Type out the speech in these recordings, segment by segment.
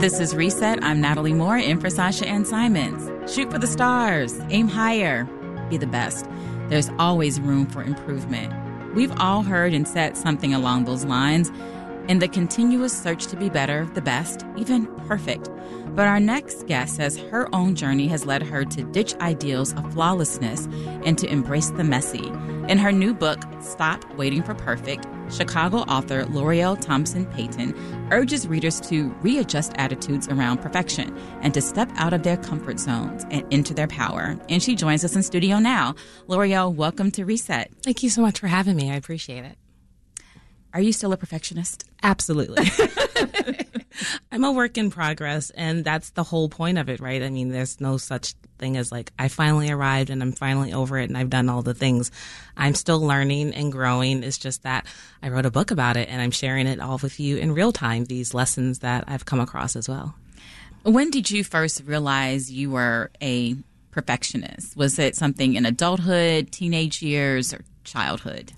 This is Reset. I'm Natalie Moore in for Sasha Ann Simons. Shoot for the stars, aim higher, be the best. There's always room for improvement. We've all heard and said something along those lines in the continuous search to be better, the best, even perfect. But our next guest says her own journey has led her to ditch ideals of flawlessness and to embrace the messy. In her new book, Stop Waiting for Perfect, Chicago author L'Oreal Thompson Payton urges readers to readjust attitudes around perfection and to step out of their comfort zones and into their power. And she joins us in studio now. L'Oreal, welcome to Reset. Thank you so much for having me. I appreciate it. Are you still a perfectionist? Absolutely. I'm a work in progress, and that's the whole point of it, right? I mean, there's no such thing as like, I finally arrived and I'm finally over it and I've done all the things. I'm still learning and growing. It's just that I wrote a book about it and I'm sharing it all with you in real time, these lessons that I've come across as well. When did you first realize you were a perfectionist? Was it something in adulthood, teenage years, or childhood?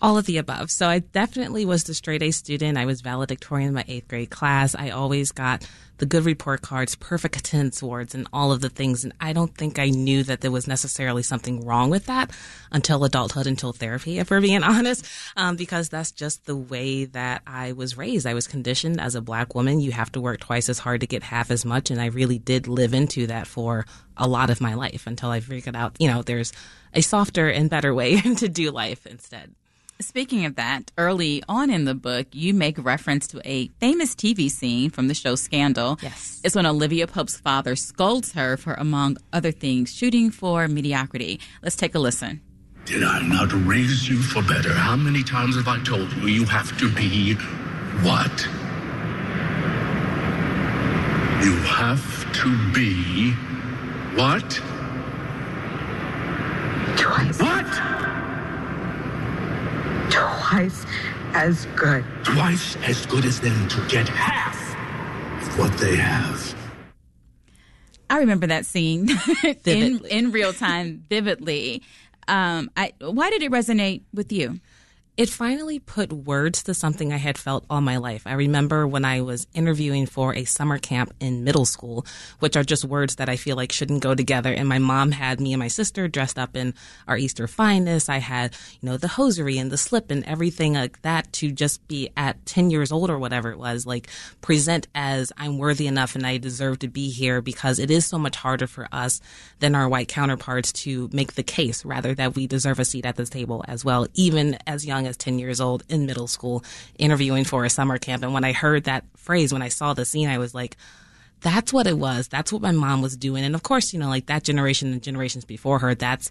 All of the above. So I definitely was the straight A student. I was valedictorian in my eighth grade class. I always got the good report cards, perfect attendance awards, and all of the things. And I don't think I knew that there was necessarily something wrong with that until adulthood, until therapy, if we're being honest, um, because that's just the way that I was raised. I was conditioned as a black woman. You have to work twice as hard to get half as much. And I really did live into that for a lot of my life until I figured out, you know, there's a softer and better way to do life instead. Speaking of that, early on in the book, you make reference to a famous TV scene from the show Scandal. Yes. It's when Olivia Pope's father scolds her for, among other things, shooting for mediocrity. Let's take a listen. Did I not raise you for better? How many times have I told you you have to be what? You have to be what? Twice. What? Twice as good. Twice as good as them to get half of what they have. I remember that scene in, in real time vividly. Um, I, why did it resonate with you? It finally put words to something I had felt all my life. I remember when I was interviewing for a summer camp in middle school, which are just words that I feel like shouldn't go together. And my mom had me and my sister dressed up in our Easter fineness. I had, you know, the hosiery and the slip and everything like that to just be at 10 years old or whatever it was, like present as I'm worthy enough and I deserve to be here because it is so much harder for us than our white counterparts to make the case rather that we deserve a seat at this table as well, even as young as 10 years old in middle school interviewing for a summer camp. And when I heard that phrase, when I saw the scene, I was like, that's what it was. That's what my mom was doing. And of course, you know, like that generation and generations before her, that's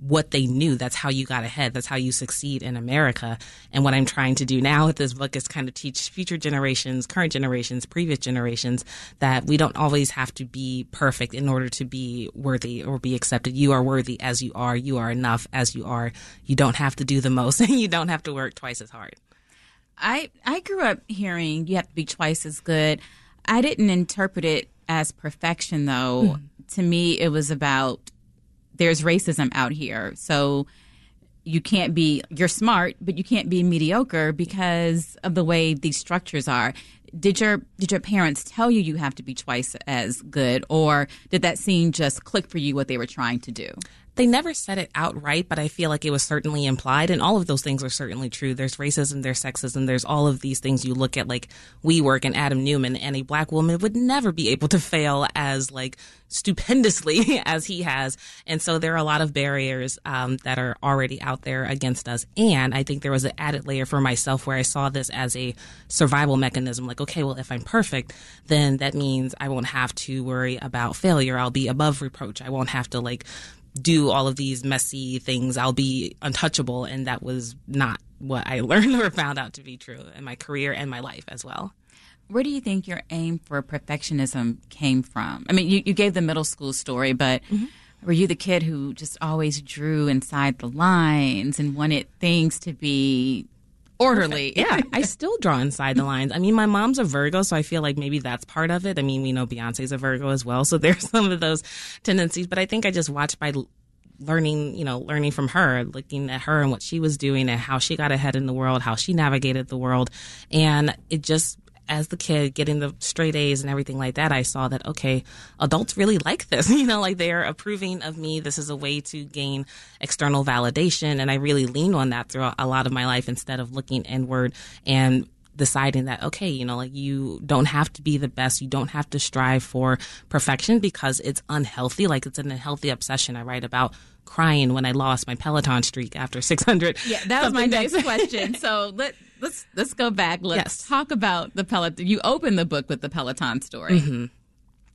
what they knew. That's how you got ahead. That's how you succeed in America. And what I'm trying to do now with this book is kind of teach future generations, current generations, previous generations that we don't always have to be perfect in order to be worthy or be accepted. You are worthy as you are. You are enough as you are. You don't have to do the most and you don't have to work twice as hard. I I grew up hearing you have to be twice as good. I didn't interpret it as perfection though. Mm. To me it was about there's racism out here. So you can't be you're smart, but you can't be mediocre because of the way these structures are. Did your did your parents tell you you have to be twice as good or did that scene just click for you what they were trying to do? They never said it outright, but I feel like it was certainly implied. And all of those things are certainly true. There's racism, there's sexism, there's all of these things you look at, like WeWork and Adam Neumann, and a black woman would never be able to fail as like stupendously as he has. And so there are a lot of barriers um, that are already out there against us. And I think there was an added layer for myself where I saw this as a survival mechanism. Like, okay, well, if I'm perfect, then that means I won't have to worry about failure. I'll be above reproach. I won't have to like do all of these messy things. I'll be untouchable. And that was not what I learned or found out to be true in my career and my life as well. Where do you think your aim for perfectionism came from? I mean, you, you gave the middle school story, but mm-hmm. were you the kid who just always drew inside the lines and wanted things to be orderly. yeah, I still draw inside the lines. I mean, my mom's a Virgo, so I feel like maybe that's part of it. I mean, we know Beyonce's a Virgo as well, so there's some of those tendencies. But I think I just watched by learning, you know, learning from her, looking at her and what she was doing and how she got ahead in the world, how she navigated the world, and it just as the kid getting the straight A's and everything like that, I saw that, okay, adults really like this. You know, like they're approving of me. This is a way to gain external validation. And I really leaned on that throughout a lot of my life instead of looking inward and deciding that okay you know like you don't have to be the best. You don't have to strive for perfection because it's unhealthy. Like it's an unhealthy obsession. I write about crying when i lost my peloton streak after 600 yeah that was my next question. So let let's let's go back. Let's Yes. talk about the peloton. You open the book with the peloton story. Mm-hmm.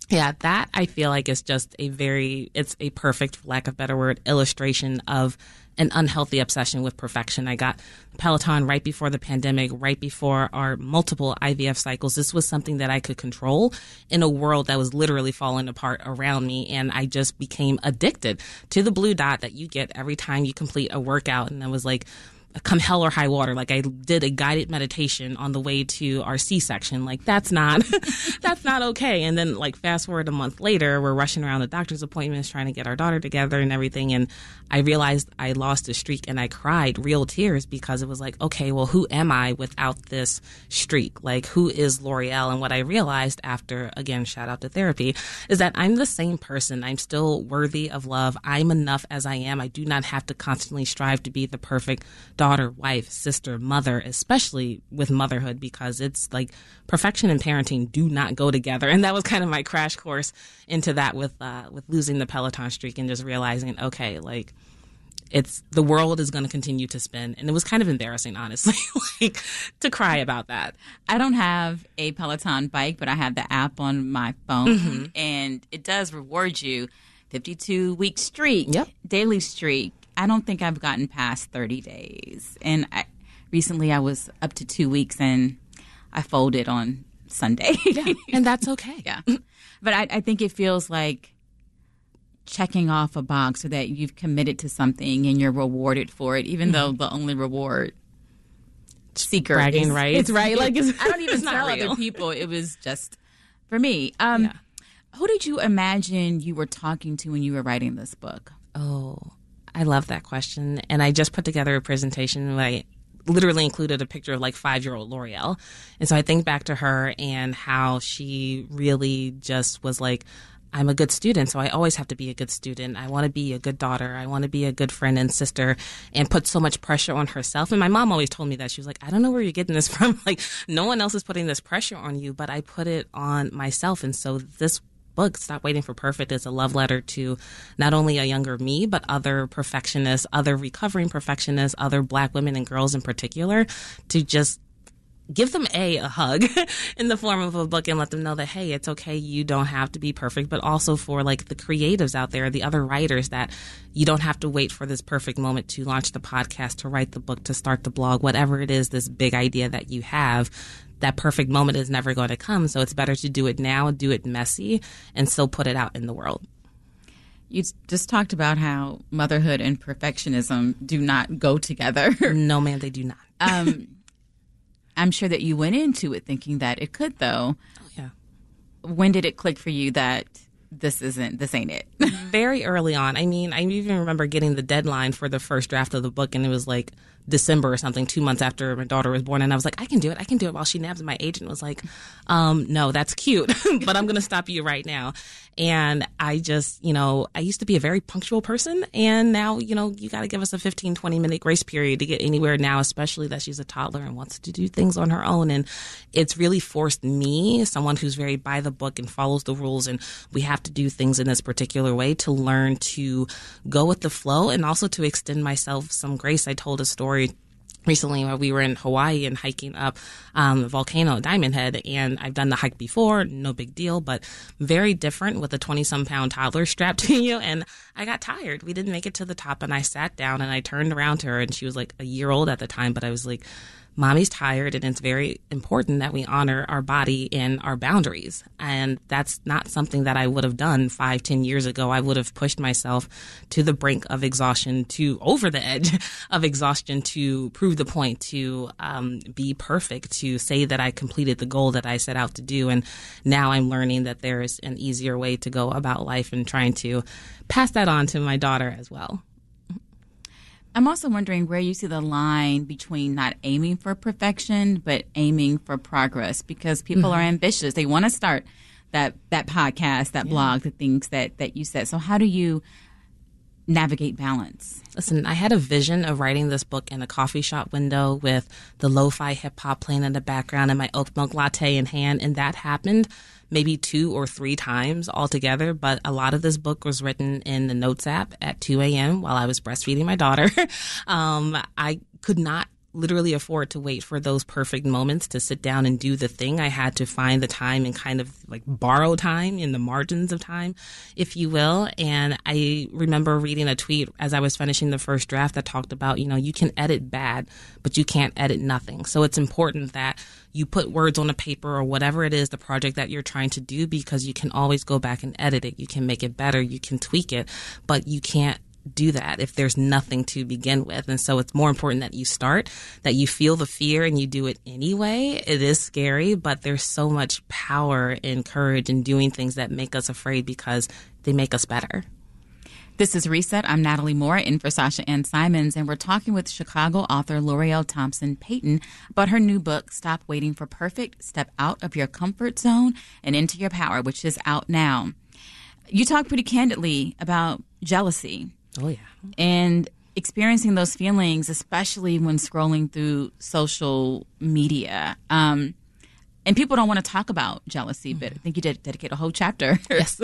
Yeah, that I feel like is just a very, it's a perfect, lack of better word, illustration of an unhealthy obsession with perfection. I got Peloton right before the pandemic, right before our multiple IVF cycles. This was something that I could control in a world that was literally falling apart around me. And I just became addicted to the blue dot that you get every time you complete a workout. And I was like, come hell or high water. Like I did a guided meditation on the way to our C-section. Like that's not, that's not okay. And then like fast forward a month later, we're rushing around the doctor's appointments, trying to get our daughter together and everything. And I realized I lost a streak and I cried real tears because it was like, okay, well, who am I without this streak? Like who is L'Oreal? And what I realized after, again, shout out to therapy, is that I'm the same person. I'm still worthy of love. I'm enough as I am. I do not have to constantly strive to be the perfect daughter, wife, sister, mother, especially with motherhood, because it's like perfection and parenting do not go together. And that was kind of my crash course into that with uh, with losing the Peloton streak and just realizing, okay, like it's the world is going to continue to spin, and it was kind of embarrassing, honestly, like to cry about that. I don't have a Peloton bike, but I have the app on my phone, Mm-hmm. and it does reward you 52 week streak, Yep. daily streak. I don't think I've gotten past 30 days, and I, recently I was up to two weeks, and I folded on Sunday. And that's okay. yeah, but I, I think it feels like checking off a box so that you've committed to something and you're rewarded for it, even though the only reward seeker bragging is- rights. It's right. Like it's, I don't even tell real. other people. It was just for me. Um, Who did you imagine you were talking to when you were writing this book? Oh, I love that question. And I just put together a presentation where I literally included a picture of like five year old L'Oreal. And so I think back to her and how she really just was like, I'm a good student, so I always have to be a good student. I want to be a good daughter. I want to be a good friend and sister and put so much pressure on herself. And my mom always told me that. She was like, I don't know where you're getting this from. Like, no one else is putting this pressure on you, but I put it on myself. And so this book, Stop Waiting for Perfect, is a love letter to not only a younger me, but other perfectionists, other recovering perfectionists, other black women and girls in particular, to just give them a a hug in the form of a book and let them know that hey it's okay you don't have to be perfect but also for like the creatives out there the other writers that you don't have to wait for this perfect moment to launch the podcast to write the book to start the blog whatever it is this big idea that you have that perfect moment is never going to come so it's better to do it now do it messy and still put it out in the world You just talked about how motherhood and perfectionism do not go together. no man they do not um, I'm sure that you went into it thinking that it could, though. yeah When did it click for you that this isn't, this ain't it? very early on. I mean, I even remember getting the deadline for the first draft of the book, and it was like December or something, two months after my daughter was born. And I was like, I can do it. I can do it while she naps. And my agent was like, um, no, that's cute, but I'm going to stop you right now. And I just, you know, I used to be a very punctual person. And now, you know, you got to give us a 15, 20 minute grace period to get anywhere now, especially that she's a toddler and wants to do things on her own. And it's really forced me, someone who's very by the book and follows the rules, and we have to do things in this particular way to learn to go with the flow and also to extend myself some grace. I told a story recently where we were in Hawaii and hiking up um, volcano, Diamond Head, and I've done the hike before, no big deal, but very different with a 20 some pound toddler strapped to you. And I got tired. We didn't make it to the top, and I sat down and I turned around to her, and she was like a year old at the time, but I was like, Mommy's tired, and it's very important that we honor our body and our boundaries. And that's not something that I would have done five, ten years ago. I would have pushed myself to the brink of exhaustion, to over the edge of exhaustion, to prove the point, to um, be perfect, to say that I completed the goal that I set out to do. And now I'm learning that there is an easier way to go about life and trying to pass that on to my daughter as well. I'm also wondering where you see the line between not aiming for perfection, but aiming for progress because people mm-hmm. are ambitious. They want to start that, that podcast, that yeah. blog, the things that, that you said. So how do you navigate balance? Listen, I had a vision of writing this book in a coffee shop window with the lo-fi hip hop playing in the background and my oat milk latte in hand, and that happened maybe two or three times altogether. But a lot of this book was written in the Notes app at 2 a.m. while I was breastfeeding my daughter. um, I could not literally afford to wait for those perfect moments to sit down and do the thing. I had to find the time and kind of like borrow time in the margins of time, if you will. And I remember reading a tweet as I was finishing the first draft that talked about, you know, you can edit bad, but you can't edit nothing. So it's important that you put words on a paper or whatever it is, the project that you're trying to do, because you can always go back and edit it. You can make it better. You can tweak it, but you can't do that if there's nothing to begin with. And so it's more important that you start, that you feel the fear and you do it anyway. It is scary, but there's so much power and courage in doing things that make us afraid because they make us better. This is Reset. I'm Natalie Moore in for Sasha Ann Simons, and we're talking with Chicago author L'Oreal Thompson Payton about her new book, Stop Waiting for Perfect, Step Out of Your Comfort Zone and Into Your Power, which is out now. You talk pretty candidly about jealousy Oh, yeah. And experiencing those feelings, especially when scrolling through social media. Um, and people don't want to talk about jealousy, mm-hmm. but I think you did dedicate a whole chapter yes.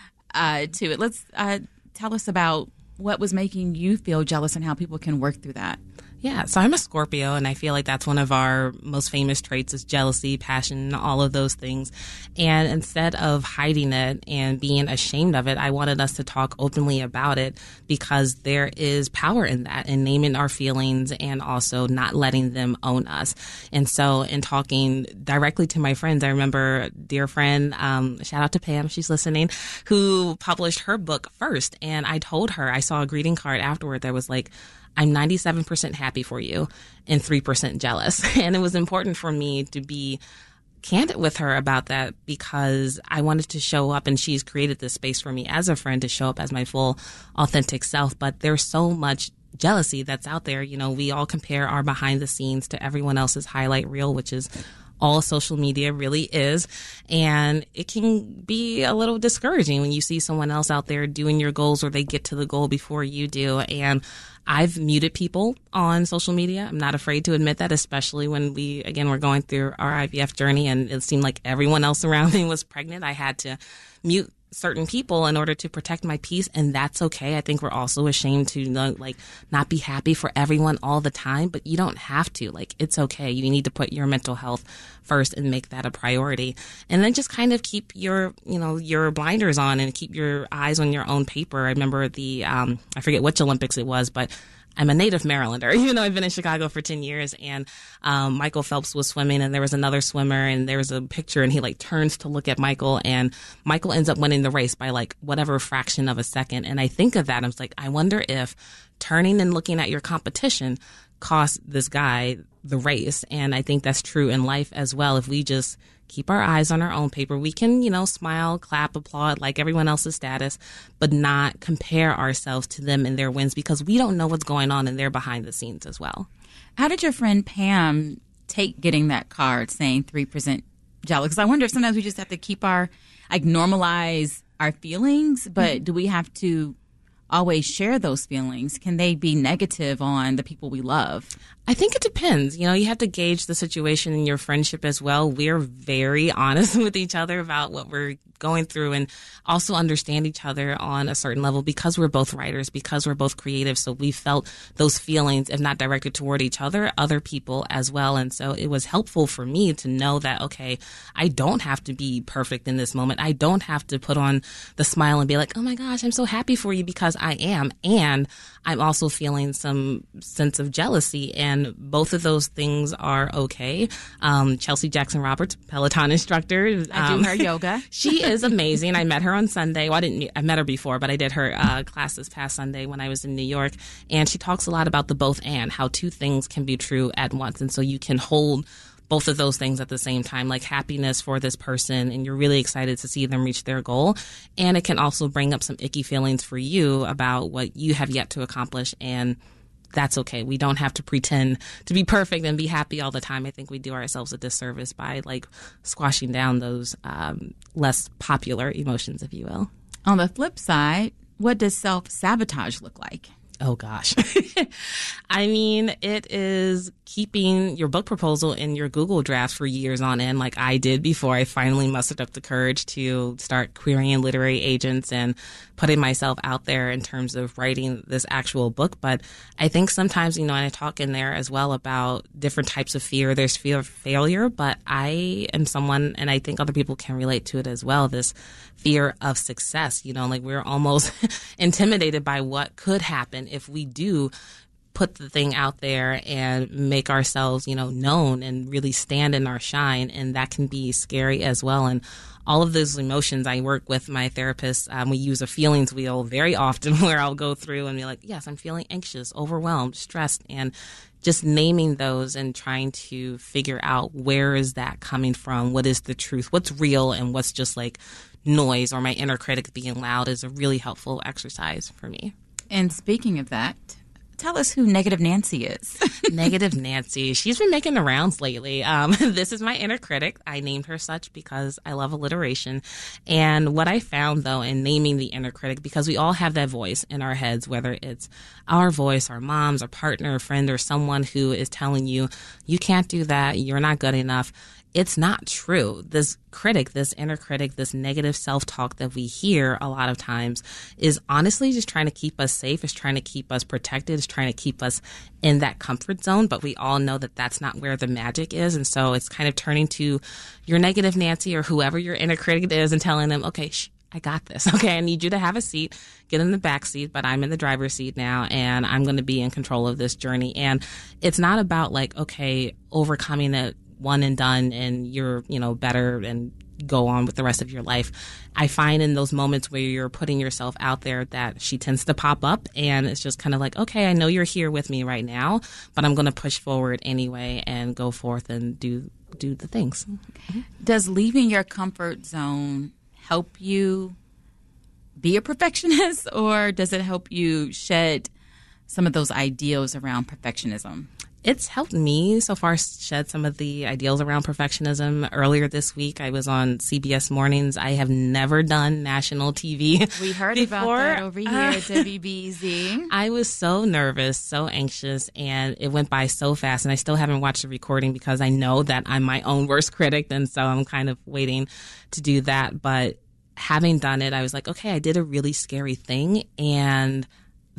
uh, to it. Let's uh, tell us about what was making you feel jealous and how people can work through that. Yeah, so I'm a Scorpio, and I feel like that's one of our most famous traits is jealousy, passion, all of those things. And instead of hiding it and being ashamed of it, I wanted us to talk openly about it because there is power in that, in naming our feelings and also not letting them own us. And so, in talking directly to my friends, I remember dear friend, um, shout out to Pam, she's listening, who published her book first, and I told her I saw a greeting card afterward that was like I'm 97% happy for you and 3% jealous. And it was important for me to be candid with her about that because I wanted to show up and she's created this space for me as a friend to show up as my full authentic self. But there's so much jealousy that's out there. You know, we all compare our behind the scenes to everyone else's highlight reel, which is all social media really is. And it can be a little discouraging when you see someone else out there doing your goals or they get to the goal before you do. And I've muted people on social media. I'm not afraid to admit that, especially when we, again, we're going through our IVF journey and it seemed like everyone else around me was pregnant. I had to mute certain people in order to protect my peace and that's okay. I think we're also ashamed to like not be happy for everyone all the time but you don't have to. Like it's okay. You need to put your mental health first and make that a priority. And then just kind of keep your you know your blinders on and keep your eyes on your own paper. I remember the um i forget which olympics it was but I'm a native Marylander. even though I've been in Chicago for 10 years and, um, Michael Phelps was swimming and there was another swimmer and there was a picture and he like turns to look at Michael and Michael ends up winning the race by like whatever fraction of a second. And I think of that. I was like, I wonder if turning and looking at your competition cost this guy the race. And I think that's true in life as well. If we just keep our eyes on our own paper. We can, you know, smile, clap, applaud like everyone else's status, but not compare ourselves to them and their wins because we don't know what's going on in their behind the scenes as well. How did your friend Pam take getting that card saying 3% jealous? Because I wonder if sometimes we just have to keep our, like, normalize our feelings, but mm-hmm. do we have to always share those feelings? Can they be negative on the people we love? I think it depends. You know, you have to gauge the situation in your friendship as well. We're very honest with each other about what we're going through and also understand each other on a certain level because we're both writers, because we're both creative. So we felt those feelings, if not directed toward each other, other people as well. And so it was helpful for me to know that, okay, I don't have to be perfect in this moment. I don't have to put on the smile and be like, oh my gosh, I'm so happy for you because I am. And I'm also feeling some sense of jealousy. And both of those things are okay. Um, Chelsea Jackson Roberts, Peloton instructor. I do her yoga. she is amazing. I met her on Sunday. Well, I didn't, I met her before, but I did her uh, class this past Sunday when I was in New York. And she talks a lot about the both and how two things can be true at once. And so you can hold both of those things at the same time, like happiness for this person, and you're really excited to see them reach their goal. And it can also bring up some icky feelings for you about what you have yet to accomplish and that's okay. We don't have to pretend to be perfect and be happy all the time. I think we do ourselves a disservice by like squashing down those um, less popular emotions, if you will. On the flip side, what does self sabotage look like? Oh gosh. I mean, it is keeping your book proposal in your Google drafts for years on end, like I did before I finally mustered up the courage to start querying literary agents and putting myself out there in terms of writing this actual book. But I think sometimes, you know, and I talk in there as well about different types of fear. There's fear of failure, but I am someone, and I think other people can relate to it as well, this fear of success. You know, like we're almost intimidated by what could happen if we do put the thing out there and make ourselves, you know, known and really stand in our shine. And that can be scary as well. And all of those emotions, I work with my therapist. Um, we use a feelings wheel very often where I'll go through and be like, yes, I'm feeling anxious, overwhelmed, stressed, and just naming those and trying to figure out where is that coming from? What is the truth? What's real and what's just like noise or my inner critic being loud is a really helpful exercise for me. And speaking of that, tell us who Negative Nancy is. Negative Nancy. She's been making the rounds lately. Um, this is my inner critic. I named her such because I love alliteration. And what I found though in naming the inner critic, because we all have that voice in our heads, whether it's our voice, our mom's, our partner, a friend, or someone who is telling you, you can't do that, you're not good enough it's not true. This critic, this inner critic, this negative self talk that we hear a lot of times is honestly just trying to keep us safe, is trying to keep us protected, is trying to keep us in that comfort zone. But we all know that that's not where the magic is. And so it's kind of turning to your negative Nancy or whoever your inner critic is and telling them, okay, shh, I got this. Okay, I need you to have a seat, get in the back seat, but I'm in the driver's seat now and I'm going to be in control of this journey. And it's not about like, okay, overcoming it one and done and you're, you know, better and go on with the rest of your life. I find in those moments where you're putting yourself out there that she tends to pop up and it's just kind of like, okay, I know you're here with me right now, but I'm going to push forward anyway and go forth and do do the things. Does leaving your comfort zone help you be a perfectionist or does it help you shed some of those ideals around perfectionism? It's helped me so far shed some of the ideals around perfectionism. Earlier this week, I was on CBS Mornings. I have never done national TV. We heard before. about that over here at WBEZ. I was so nervous, so anxious, and it went by so fast. And I still haven't watched the recording because I know that I'm my own worst critic, and so I'm kind of waiting to do that. But having done it, I was like, okay, I did a really scary thing, and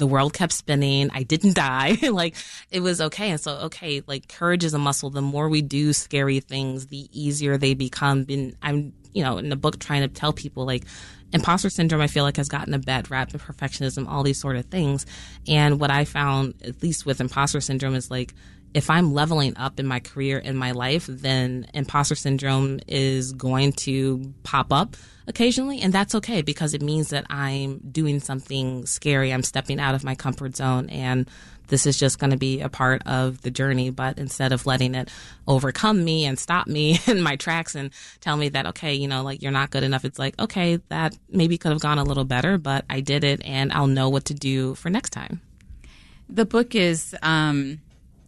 the world kept spinning. I didn't die. like it was okay. And so, okay, like courage is a muscle. The more we do scary things, the easier they become. And I'm, you know, in the book trying to tell people like imposter syndrome, I feel like has gotten a bad rap and perfectionism, all these sort of things. And what I found, at least with imposter syndrome is like, if I'm leveling up in my career in my life, then imposter syndrome is going to pop up occasionally, and that's okay because it means that I'm doing something scary. I'm stepping out of my comfort zone, and this is just going to be a part of the journey. But instead of letting it overcome me and stop me in my tracks and tell me that, okay, you know, like you're not good enough, it's like, okay, that maybe could have gone a little better, but I did it, and I'll know what to do for next time. The book is. Um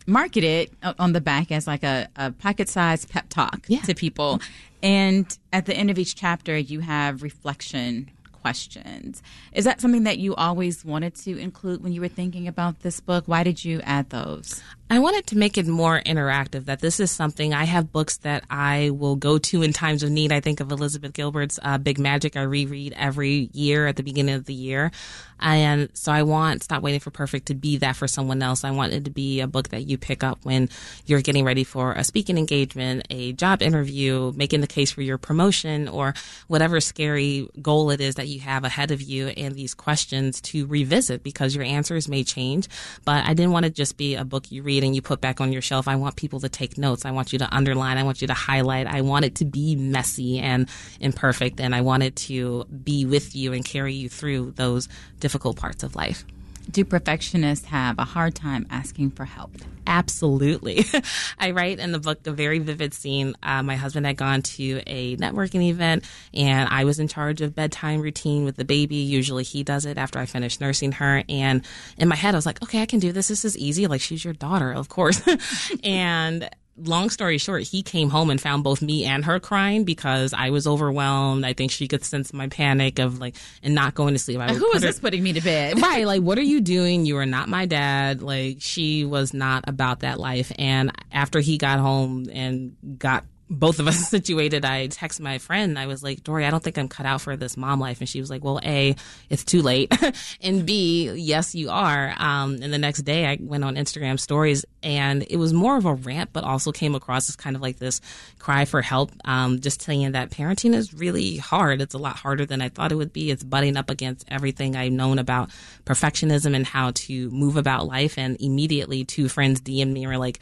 marketed on the back as like a, a pocket sized pep talk yeah. to people. And at the end of each chapter, you have reflection questions. Is that something that you always wanted to include when you were thinking about this book? Why did you add those? I wanted to make it more interactive, that this is something I have books that I will go to in times of need. I think of Elizabeth Gilbert's uh, Big Magic, I reread every year at the beginning of the year. And so I want Stop Waiting for Perfect to be that for someone else. I want it to be a book that you pick up when you're getting ready for a speaking engagement, a job interview, making the case for your promotion, or whatever scary goal it is that you have ahead of you, and these questions to revisit because your answers may change. But I didn't want to just be a book you read and you put back on your shelf. I want people to take notes. I want you to underline. I want you to highlight. I want it to be messy and imperfect, and I want it to be with you and carry you through those difficult parts of life. Do perfectionists have a hard time asking for help? Absolutely. I write in the book a very vivid scene. Uh, my husband had gone to a networking event and I was in charge of bedtime routine with the baby. Usually he does it after I finish nursing her. And in my head, I was like, okay, I can do this. This is easy. Like she's your daughter, of course. and long story short, he came home and found both me and her crying because I was overwhelmed. I think she could sense my panic of like and not going to sleep. I Who is this putting me to bed? right. Like, what are you doing? You are not my dad. Like, she was not about that life. And after he got home and got both of us situated, I text my friend. I was like, Dory, I don't think I'm cut out for this mom life. And she was like, well, A, it's too late. and B, yes, you are. Um, and the next day I went on Instagram stories and it was more of a rant, but also came across as kind of like this cry for help. Um, just telling you that parenting is really hard. It's a lot harder than I thought it would be. It's butting up against everything I've known about perfectionism and how to move about life. And immediately two friends DM'd me and were like,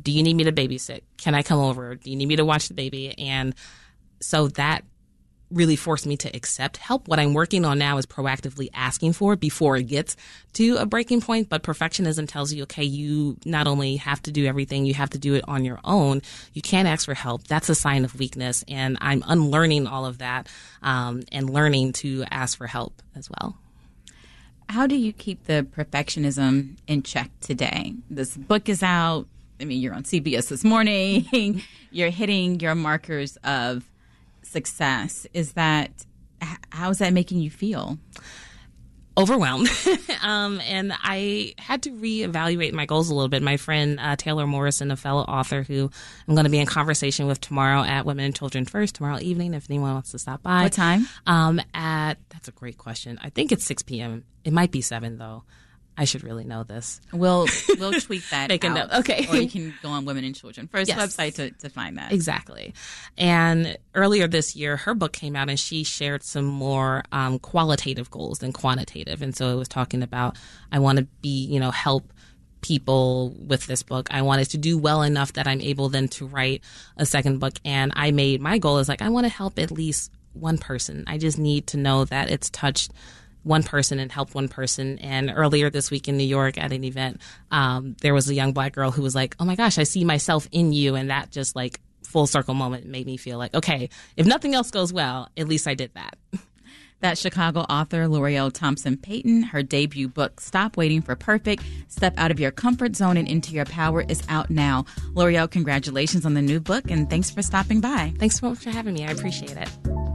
do you need me to babysit? Can I come over? Do you need me to watch the baby? And so that really forced me to accept help. What I'm working on now is proactively asking for it before it gets to a breaking point. But perfectionism tells you, okay, you not only have to do everything, you have to do it on your own. You can't ask for help. That's a sign of weakness. And I'm unlearning all of that um, and learning to ask for help as well. How do you keep the perfectionism in check today? This book is out I mean, you're on CBS this morning, you're hitting your markers of success. Is that, how is that making you feel? overwhelmed. um, and I had to reevaluate my goals a little bit. My friend uh, Taylor Morrison, a fellow author who I'm going to be in conversation with tomorrow at Women and Children First tomorrow evening. If anyone wants to stop by, what time? Um, at that's a great question. I think it's 6 p.m. It might be seven though. I should really know this. We'll we'll tweet that. Make out. a note. Okay. Or you can go on Women and Children First yes. website to, to find that. Exactly. And earlier this year, her book came out and she shared some more um, qualitative goals than quantitative. And so it was talking about I want to be, you know, help people with this book. I wanted to do well enough that I'm able then to write a second book. And I made my goal is like I want to help at least one person. I just need to know that it's touched one person and helped one person. And earlier this week in New York at an event, um, there was a young black girl who was like, "Oh my gosh, I see myself in you," and that just like full circle moment made me feel like, okay, if nothing else goes well, at least I did that. That Chicago author L'Oreal Thompson Payton, her debut book, Stop Waiting for Perfect, Step Out of Your Comfort Zone and Into Your Power, is out now. L'Oreal, congratulations on the new book and thanks for stopping by. Thanks so much for having me. I appreciate it.